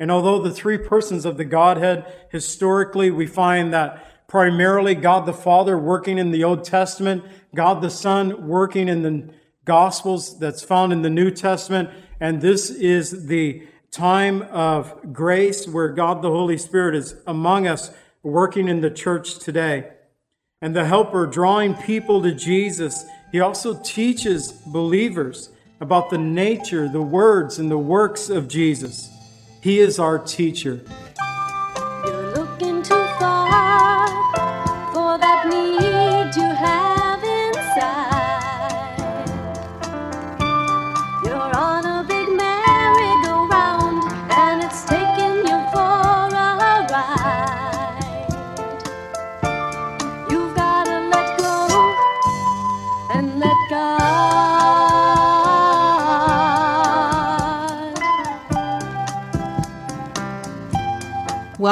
And although the three persons of the Godhead, historically, we find that primarily God the Father working in the Old Testament, God the Son working in the Gospels that's found in the New Testament, and this is the time of grace where God the Holy Spirit is among us working in the church today. And the helper drawing people to Jesus, he also teaches believers about the nature, the words, and the works of Jesus. He is our teacher.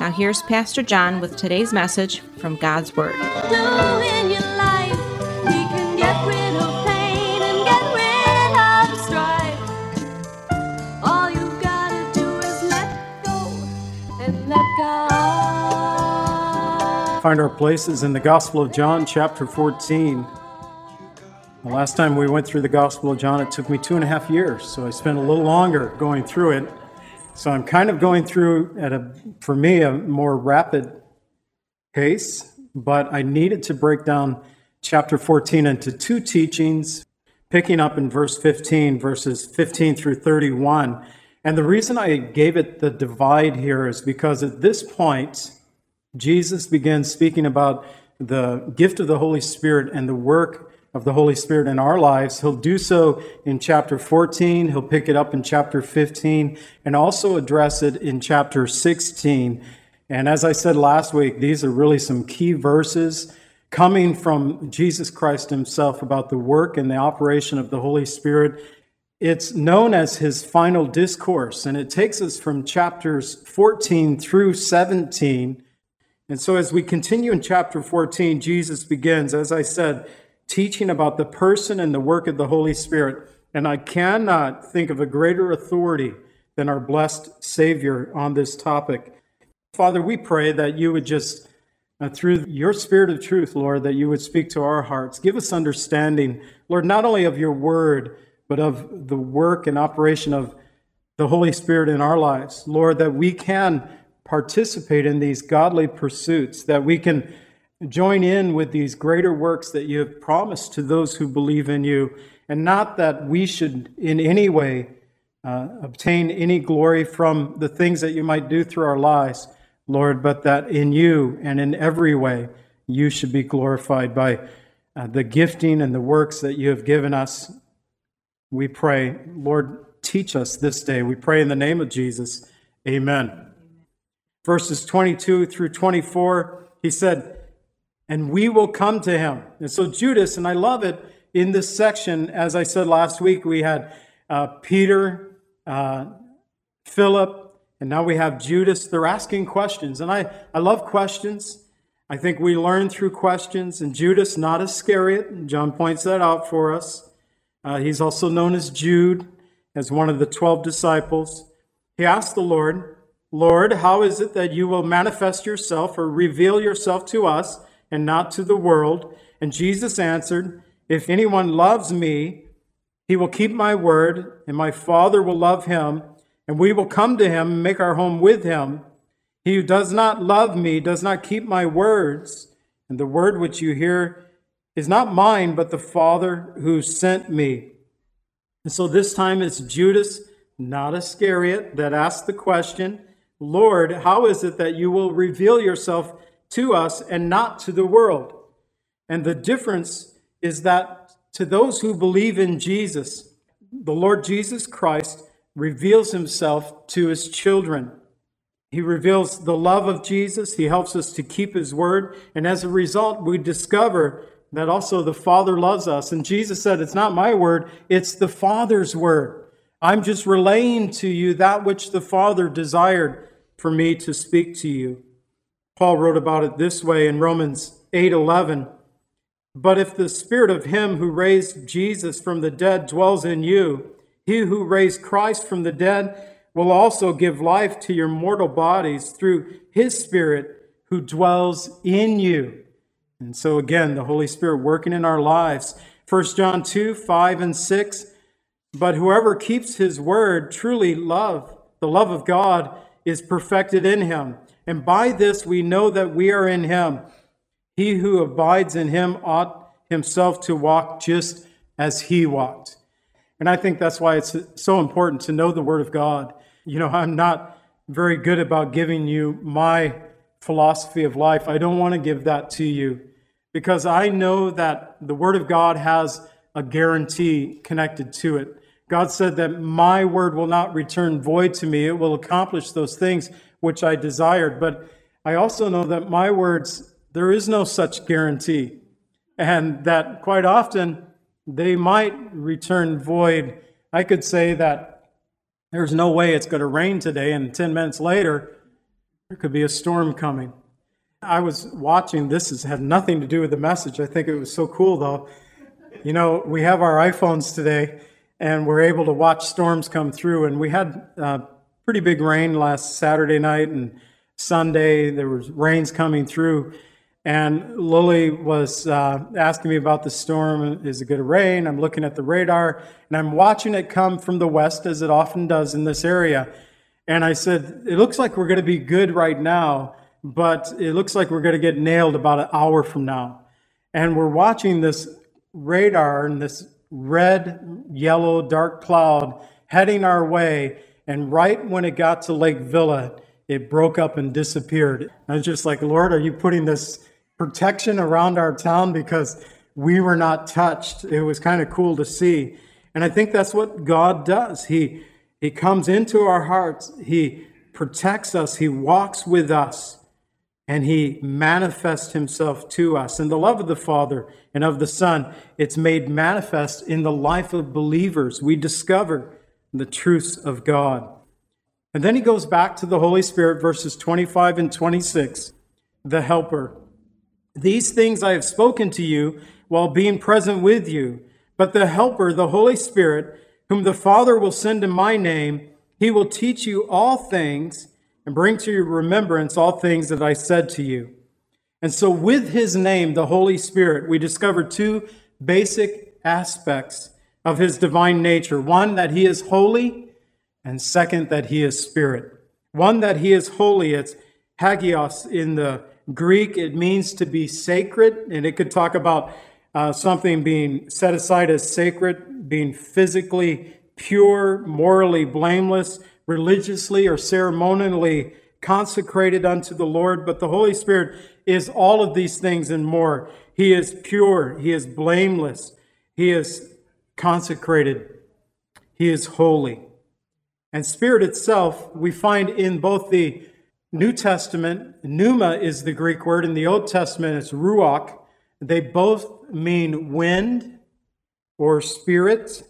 Now, here's Pastor John with today's message from God's Word. Find our places in the Gospel of John, chapter 14. The last time we went through the Gospel of John, it took me two and a half years, so I spent a little longer going through it. So I'm kind of going through at a, for me, a more rapid pace, but I needed to break down chapter 14 into two teachings, picking up in verse 15, verses 15 through 31. And the reason I gave it the divide here is because at this point, Jesus begins speaking about the gift of the Holy Spirit and the work of the Holy Spirit in our lives. He'll do so in chapter 14, he'll pick it up in chapter 15, and also address it in chapter 16. And as I said last week, these are really some key verses coming from Jesus Christ himself about the work and the operation of the Holy Spirit. It's known as his final discourse, and it takes us from chapters 14 through 17. And so, as we continue in chapter 14, Jesus begins, as I said, teaching about the person and the work of the Holy Spirit. And I cannot think of a greater authority than our blessed Savior on this topic. Father, we pray that you would just, uh, through your Spirit of truth, Lord, that you would speak to our hearts. Give us understanding, Lord, not only of your word, but of the work and operation of the Holy Spirit in our lives. Lord, that we can participate in these godly pursuits, that we can join in with these greater works that you have promised to those who believe in you, and not that we should in any way uh, obtain any glory from the things that you might do through our lives, Lord, but that in you and in every way you should be glorified by uh, the gifting and the works that you have given us. We pray, Lord, teach us this day. We pray in the name of Jesus. Amen. Verses 22 through 24, he said, and we will come to him. And so Judas, and I love it in this section, as I said last week, we had uh, Peter, uh, Philip, and now we have Judas. They're asking questions. And I, I love questions. I think we learn through questions. And Judas, not Iscariot, John points that out for us. Uh, he's also known as Jude, as one of the 12 disciples. He asked the Lord, Lord, how is it that you will manifest yourself or reveal yourself to us? And not to the world. And Jesus answered, If anyone loves me, he will keep my word, and my Father will love him, and we will come to him and make our home with him. He who does not love me does not keep my words, and the word which you hear is not mine, but the Father who sent me. And so this time it's Judas, not Iscariot, that asked the question Lord, how is it that you will reveal yourself to us and not to the world. And the difference is that to those who believe in Jesus, the Lord Jesus Christ reveals himself to his children. He reveals the love of Jesus. He helps us to keep his word. And as a result, we discover that also the Father loves us. And Jesus said, It's not my word, it's the Father's word. I'm just relaying to you that which the Father desired for me to speak to you. Paul wrote about it this way in Romans 8:11. But if the spirit of him who raised Jesus from the dead dwells in you, he who raised Christ from the dead will also give life to your mortal bodies through his spirit who dwells in you. And so again, the Holy Spirit working in our lives. 1 John 2, 5 and 6. But whoever keeps his word truly love, the love of God is perfected in him. And by this we know that we are in him. He who abides in him ought himself to walk just as he walked. And I think that's why it's so important to know the word of God. You know, I'm not very good about giving you my philosophy of life. I don't want to give that to you because I know that the Word of God has a guarantee connected to it. God said that my word will not return void to me, it will accomplish those things which I desired. But I also know that my words, there is no such guarantee, and that quite often they might return void. I could say that there's no way it's going to rain today, and 10 minutes later, there could be a storm coming. I was watching, this has had nothing to do with the message. I think it was so cool though. You know, we have our iPhones today and we're able to watch storms come through. And we had uh, pretty big rain last Saturday night and Sunday. There was rains coming through. And Lily was uh, asking me about the storm. Is it going to rain? I'm looking at the radar and I'm watching it come from the west, as it often does in this area. And I said, It looks like we're going to be good right now but it looks like we're going to get nailed about an hour from now. And we're watching this radar and this red, yellow, dark cloud heading our way. And right when it got to Lake Villa, it broke up and disappeared. I was just like, Lord, are you putting this protection around our town because we were not touched? It was kind of cool to see. And I think that's what God does. He, he comes into our hearts, He protects us, He walks with us and he manifests himself to us. And the love of the Father and of the Son, it's made manifest in the life of believers. We discover the truths of God. And then he goes back to the Holy Spirit, verses 25 and 26, the Helper. These things I have spoken to you while being present with you. But the Helper, the Holy Spirit, whom the Father will send in my name, he will teach you all things and bring to your remembrance all things that I said to you. And so, with his name, the Holy Spirit, we discover two basic aspects of his divine nature one, that he is holy, and second, that he is spirit. One, that he is holy, it's hagios in the Greek, it means to be sacred, and it could talk about uh, something being set aside as sacred, being physically pure, morally blameless, religiously or ceremonially consecrated unto the Lord, but the Holy Spirit is all of these things and more. He is pure, He is blameless, He is consecrated, He is holy. And Spirit itself, we find in both the New Testament, pneuma is the Greek word, in the Old Testament, it's ruach. They both mean wind or spirit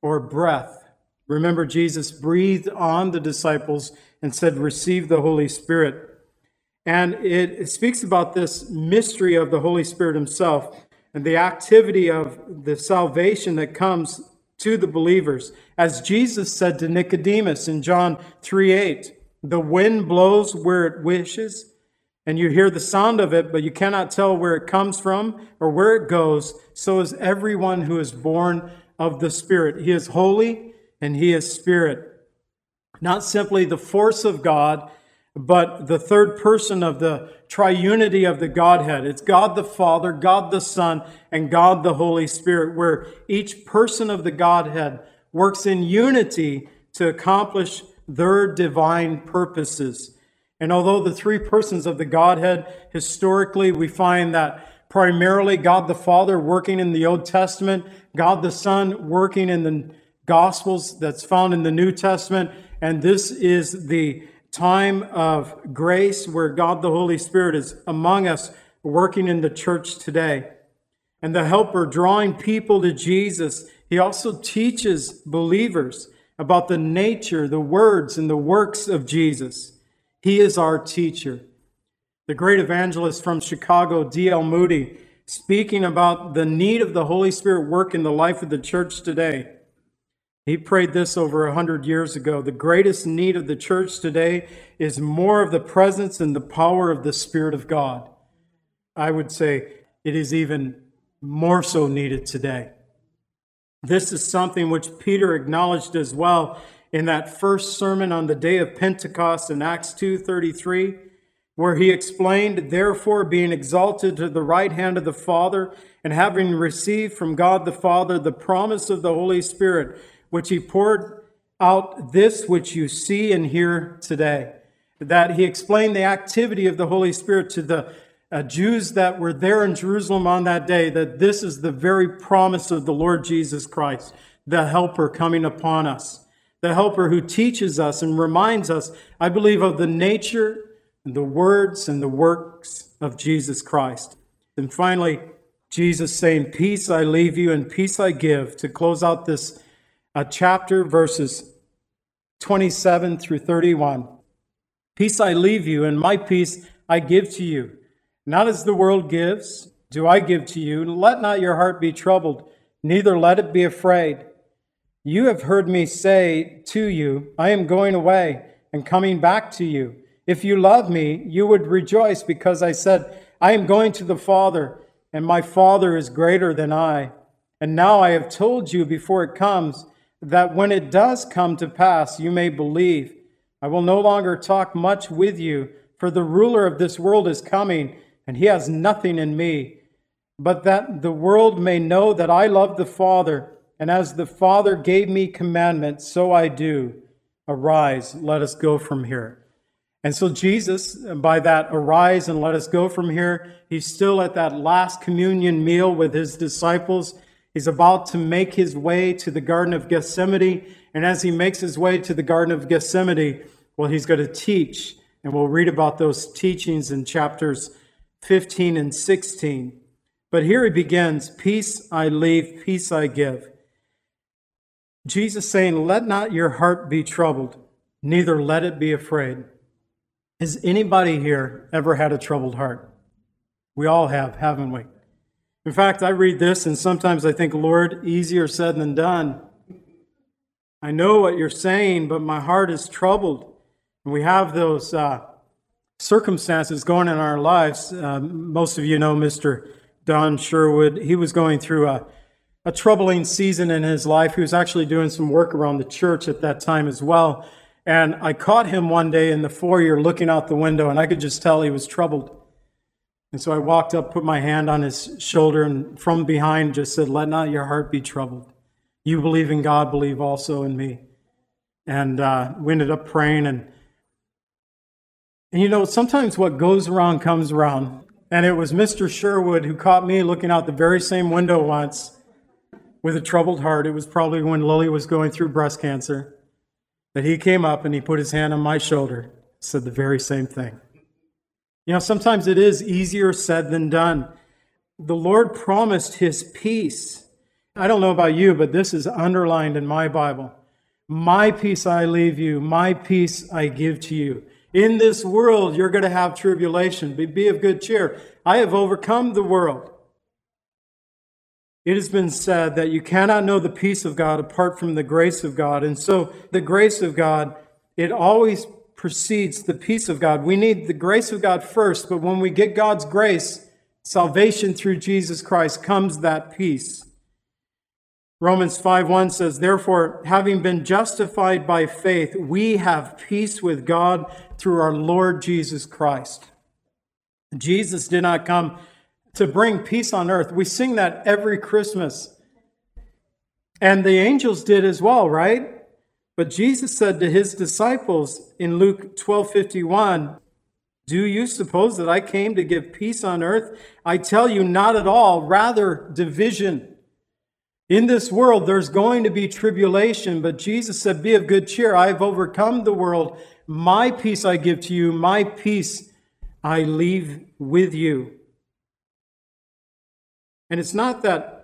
or breath. Remember, Jesus breathed on the disciples and said, Receive the Holy Spirit. And it, speaks about this mystery of the Holy Spirit Himself and the activity of the salvation that comes to the believers. As Jesus said to Nicodemus in John 3 8, the wind blows where it wishes, and you hear the sound of it, but you cannot tell where it comes from or where it goes. So is everyone who is born of the Spirit. He is holy and he is spirit. Not simply the force of God, but the third person of the triunity of the Godhead. It's God the Father, God the Son, and God the Holy Spirit, where each person of the Godhead works in unity to accomplish their divine purposes. And although the three persons of the Godhead, historically, we find that primarily God the Father working in the Old Testament, God the Son working in the Gospels that's found in the New Testament, and this is the time of grace where God the Holy Spirit is among us, working in the church today. And the helper drawing people to Jesus, he also teaches believers about the nature, the words, and the works of Jesus. He is our teacher. The great evangelist from Chicago, D.L. Moody, speaking about the need of the Holy Spirit work in the life of the church today. He prayed this over a hundred years ago. The greatest need of the church today is more of the presence and the power of the Spirit of God. I would say it is even more so needed today. This is something which Peter acknowledged as well in that first sermon on the day of Pentecost in Acts 2:33, where he explained, "Therefore being exalted to the right hand of the Father, and having received from God the Father the promise of the Holy Spirit, which he poured out this which you see and hear today. That he explained the activity of the Holy Spirit to the uh, Jews that were there in Jerusalem on that day, that this is the very promise of the Lord Jesus Christ, the helper coming upon us, the helper who teaches us and reminds us, I believe, of the nature, and the words, and the works of Jesus Christ. And finally, Jesus saying, Peace I leave you and peace I give, to close out this a chapter, verses 27 through 31. Peace I leave you, and my peace I give to you. Not as the world gives, do I give to you. Let not your heart be troubled, neither let it be afraid. You have heard me say to you, I am going away and coming back to you. If you love me, you would rejoice because I said, I am going to the Father, and my Father is greater than I. And now I have told you before it comes that when it does come to pass, you may believe. I will no longer talk much with you, for the ruler of this world is coming, and he has nothing in me. But that the world may know that I love the Father, and as the Father gave me commandment, so I do. Arise, let us go from here. And so, Jesus, by that arise and let us go from here, he's still at that last communion meal with his disciples. He's about to make his way to the Garden of Gethsemane. And as he makes his way to the Garden of Gethsemane, well, he's going to teach. And we'll read about those teachings in chapters 15 and 16. But here he begins Peace I leave, peace I give. Jesus saying, Let not your heart be troubled, neither let it be afraid. Has anybody here ever had a troubled heart? We all have, haven't we? In fact, I read this and sometimes I think, Lord, easier said than done. I know what you're saying, but my heart is troubled. And we have those uh, circumstances going in our lives. Uh, most of you know Mr. Don Sherwood. He was going through a, a troubling season in his life. He was actually doing some work around the church at that time as well. And I caught him one day in the foyer looking out the window, and I could just tell he was troubled. And so I walked up, put my hand on his shoulder, and from behind just said, Let not your heart be troubled. You believe in God, believe also in me. And uh, we ended up praying. And, and you know, sometimes what goes around comes around. And it was Mr. Sherwood who caught me looking out the very same window once with a troubled heart. It was probably when Lily was going through breast cancer that he came up and he put his hand on my shoulder, said the very same thing. You know, sometimes it is easier said than done. The Lord promised his peace. I don't know about you, but this is underlined in my Bible. My peace I leave you, my peace I give to you. In this world, you're going to have tribulation. Be, be of good cheer. I have overcome the world. It has been said that you cannot know the peace of God apart from the grace of God. And so, the grace of God, it always precedes the peace of God. We need the grace of God first, but when we get God's grace, salvation through Jesus Christ, comes that peace. Romans 5:1 says, "Therefore, having been justified by faith, we have peace with God through our Lord Jesus Christ." Jesus did not come to bring peace on earth. We sing that every Christmas. And the angels did as well, right? But Jesus said to his disciples in Luke 12:51, "Do you suppose that I came to give peace on earth? I tell you not at all, rather division." In this world, there's going to be tribulation, but Jesus said, Be of good cheer. I've overcome the world. My peace I give to you, my peace I leave with you. And it's not that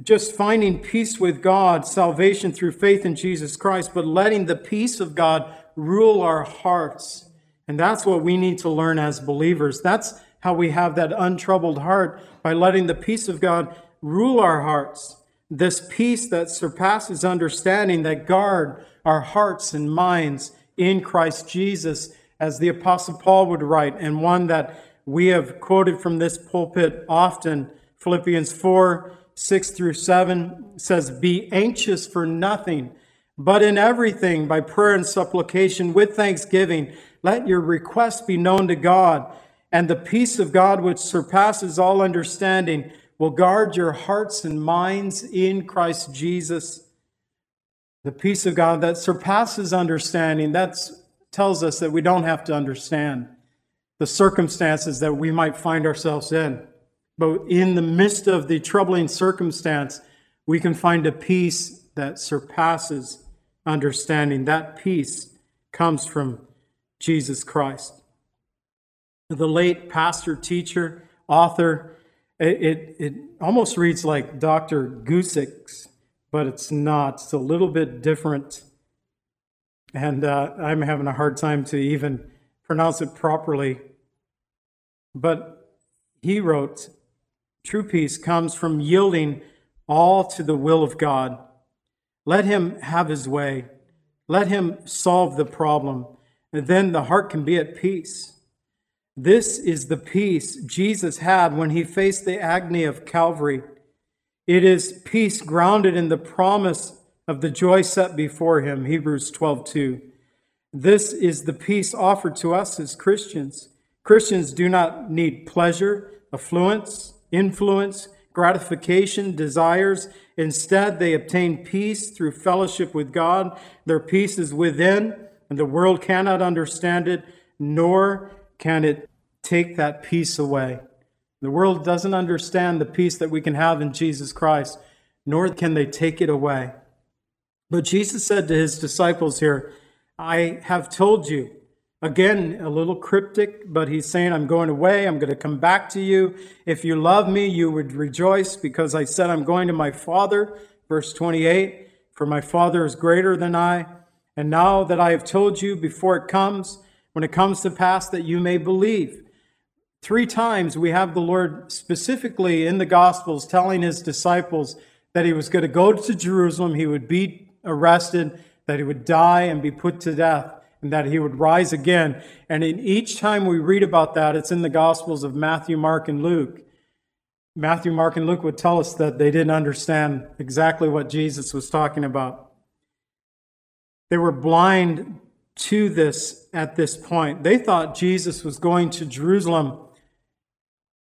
just finding peace with God, salvation through faith in Jesus Christ, but letting the peace of God rule our hearts. And that's what we need to learn as believers. That's how we have that untroubled heart by letting the peace of God rule our hearts. This peace that surpasses understanding, that guard our hearts and minds in Christ Jesus, as the Apostle Paul would write, and one that we have quoted from this pulpit often. Philippians 4 6 through 7 says, Be anxious for nothing, but in everything, by prayer and supplication, with thanksgiving, let your requests be known to God, and the peace of God, which surpasses all understanding, will guard your hearts and minds in Christ Jesus. The peace of God that surpasses understanding, that tells us that we don't have to understand the circumstances that we might find ourselves in. But in the midst of the troubling circumstance, we can find a peace that surpasses understanding. That peace comes from Jesus Christ. The late pastor, teacher, author it, it, it almost reads like Dr. Guzik's, but it's not. It's a little bit different. And uh, I'm having a hard time to even pronounce it properly. But he wrote True peace comes from yielding all to the will of God. Let him have his way. Let him solve the problem. And then the heart can be at peace. This is the peace Jesus had when he faced the agony of Calvary. It is peace grounded in the promise of the joy set before him, Hebrews 12:2. This is the peace offered to us as Christians. Christians do not need pleasure, affluence, influence, gratification, desires. Instead, they obtain peace through fellowship with God. Their peace is within, and the world cannot understand it, nor can it take that peace away. The world doesn't understand the peace that we can have in Jesus Christ, nor can they take it away. But Jesus said to his disciples here, I have told you. Again, a little cryptic, but he's saying, I'm going away. I'm going to come back to you. If you love me, you would rejoice because I said, I'm going to my Father. Verse 28 For my Father is greater than I. And now that I have told you before it comes, when it comes to pass, that you may believe. Three times we have the Lord specifically in the Gospels telling his disciples that he was going to go to Jerusalem, he would be arrested, that he would die and be put to death, and that he would rise again. And in each time we read about that, it's in the Gospels of Matthew, Mark, and Luke. Matthew, Mark, and Luke would tell us that they didn't understand exactly what Jesus was talking about. They were blind to this at this point. They thought Jesus was going to Jerusalem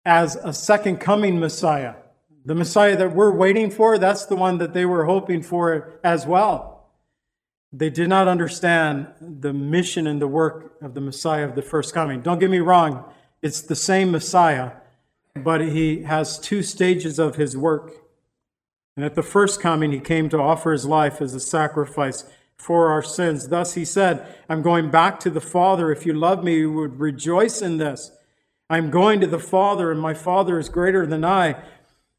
as a second coming Messiah. The Messiah that we're waiting for, that's the one that they were hoping for as well. They did not understand the mission and the work of the Messiah of the first coming. Don't get me wrong, it's the same Messiah, but he has two stages of his work. And at the first coming, he came to offer his life as a sacrifice for our sins. Thus he said, I'm going back to the Father. If you love me, you would rejoice in this. I'm going to the Father, and my Father is greater than I.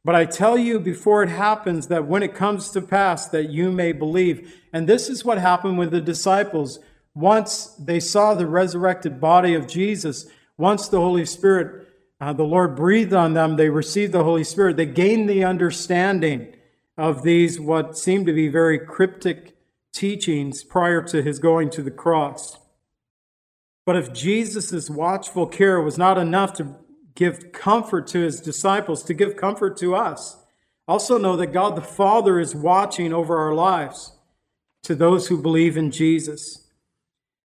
But I tell you before it happens that when it comes to pass, that you may believe. And this is what happened with the disciples. Once they saw the resurrected body of Jesus, once the Holy Spirit, uh, the Lord breathed on them, they received the Holy Spirit. They gained the understanding of these, what seemed to be very cryptic teachings prior to his going to the cross. But if Jesus' watchful care was not enough to give comfort to his disciples, to give comfort to us, also know that God the Father is watching over our lives to those who believe in Jesus.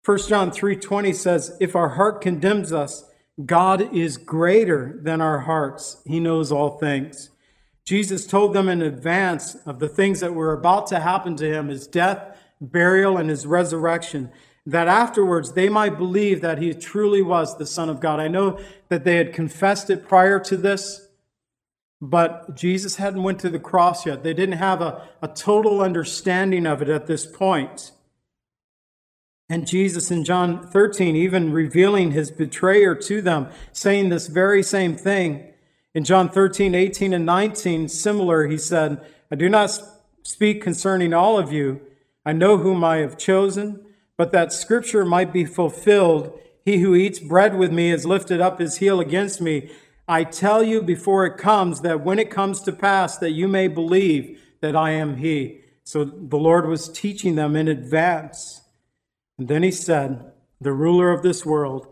1 John 3:20 says, "If our heart condemns us, God is greater than our hearts. He knows all things." Jesus told them in advance of the things that were about to happen to him, his death, burial, and his resurrection that afterwards they might believe that he truly was the Son of God. I know that they had confessed it prior to this, but Jesus hadn't went to the cross yet. They didn't have a, a total understanding of it at this point. And Jesus in John 13, even revealing his betrayer to them, saying this very same thing. In John 13, 18, and 19, similar, he said, I do not speak concerning all of you. I know whom I have chosen, but that scripture might be fulfilled. He who eats bread with me has lifted up his heel against me. I tell you before it comes that when it comes to pass, that you may believe that I am He. So the Lord was teaching them in advance. And then He said, The ruler of this world,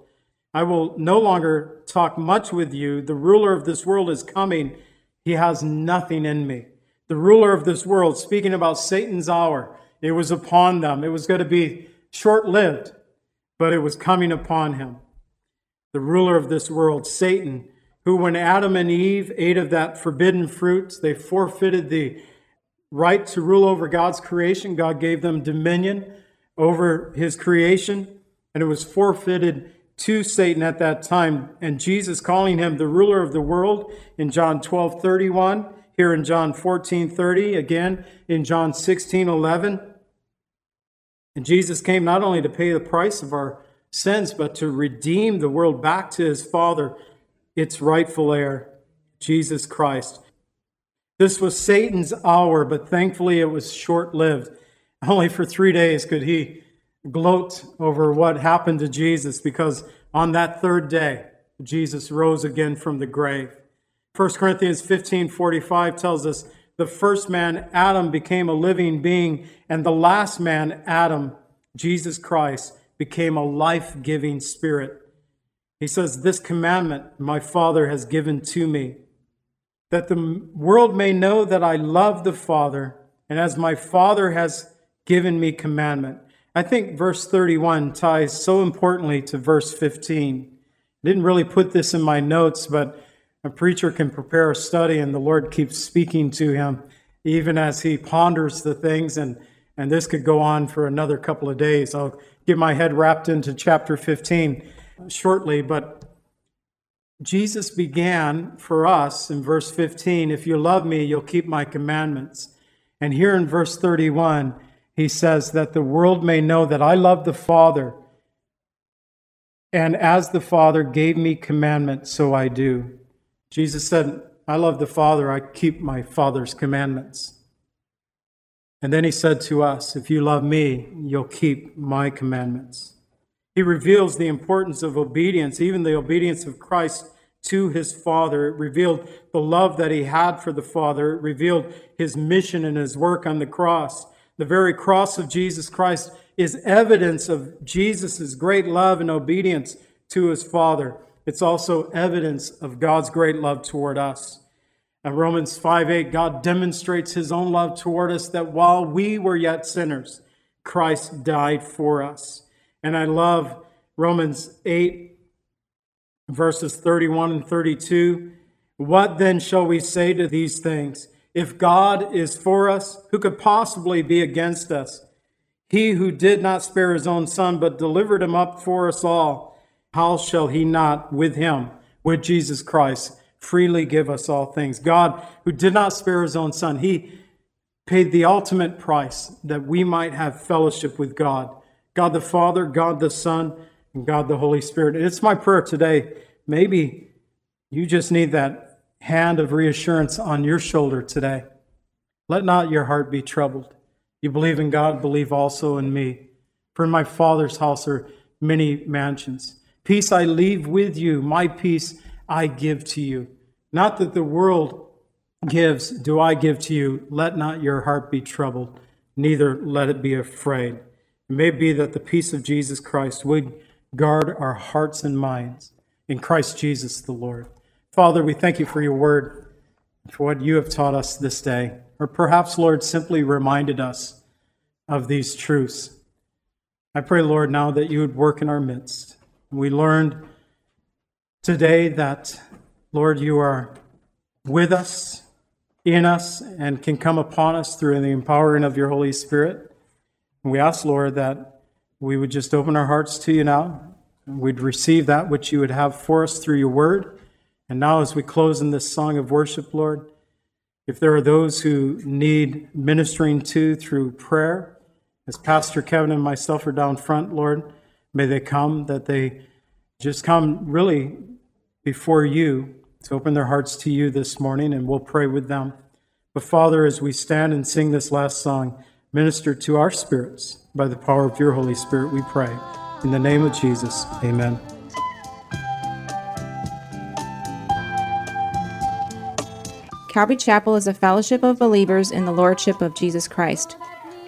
I will no longer talk much with you. The ruler of this world is coming. He has nothing in me. The ruler of this world, speaking about Satan's hour, it was upon them. It was going to be short lived, but it was coming upon him. The ruler of this world, Satan, who, when Adam and Eve ate of that forbidden fruit, they forfeited the right to rule over God's creation. God gave them dominion over his creation, and it was forfeited to Satan at that time. And Jesus calling him the ruler of the world in John 12 31, here in John 14 30, again in John 16 11. And Jesus came not only to pay the price of our sins, but to redeem the world back to his Father its rightful heir, Jesus Christ. This was Satan's hour, but thankfully it was short lived. Only for three days could he gloat over what happened to Jesus, because on that third day, Jesus rose again from the grave. 1 Corinthians 15 45 tells us the first man, Adam, became a living being, and the last man, Adam, Jesus Christ, became a life giving spirit. He says, This commandment my Father has given to me, that the world may know that I love the Father, and as my Father has given me commandment. I think verse 31 ties so importantly to verse 15. I didn't really put this in my notes, but a preacher can prepare a study and the Lord keeps speaking to him even as he ponders the things and and this could go on for another couple of days. I'll get my head wrapped into chapter 15 shortly, but Jesus began for us in verse 15 If you love me, you'll keep my commandments. And here in verse 31, he says that the world may know that I love the Father. And as the Father gave me commandment, so I do. Jesus said, I love the Father, I keep my Father's commandments. And then he said to us, If you love me, you'll keep my commandments. He reveals the importance of obedience, even the obedience of Christ to his Father. It revealed the love that he had for the Father. It revealed his mission and his work on the cross. The very cross of Jesus Christ is evidence of Jesus' great love and obedience to his Father. It's also evidence of God's great love toward us. In Romans 5 8, God demonstrates his own love toward us that while we were yet sinners, Christ died for us. And I love Romans 8, verses 31 and 32. What then shall we say to these things? If God is for us, who could possibly be against us? He who did not spare his own son, but delivered him up for us all, how shall he not with him, with Jesus Christ, freely give us all things? God, who did not spare his own son, he paid the ultimate price that we might have fellowship with God. God the Father, God the Son, and God the Holy Spirit. And it's my prayer today. Maybe you just need that hand of reassurance on your shoulder today. Let not your heart be troubled. You believe in God, believe also in me. For in my Father's house are many mansions. Peace I leave with you, my peace I give to you. Not that the world gives, do I give to you. Let not your heart be troubled, neither let it be afraid. It may be that the peace of Jesus Christ would guard our hearts and minds in Christ Jesus the Lord. Father, we thank you for your word, for what you have taught us this day, or perhaps, Lord, simply reminded us of these truths. I pray, Lord, now that you would work in our midst. We learned today that, Lord, you are with us, in us, and can come upon us through the empowering of your Holy Spirit. And we ask, Lord, that we would just open our hearts to you now. We'd receive that which you would have for us through your word. And now, as we close in this song of worship, Lord, if there are those who need ministering to through prayer, as Pastor Kevin and myself are down front, Lord, may they come, that they just come really before you to open their hearts to you this morning, and we'll pray with them. But Father, as we stand and sing this last song, minister to our spirits by the power of your Holy Spirit, we pray. In the name of Jesus, amen. Calvary Chapel is a fellowship of believers in the Lordship of Jesus Christ.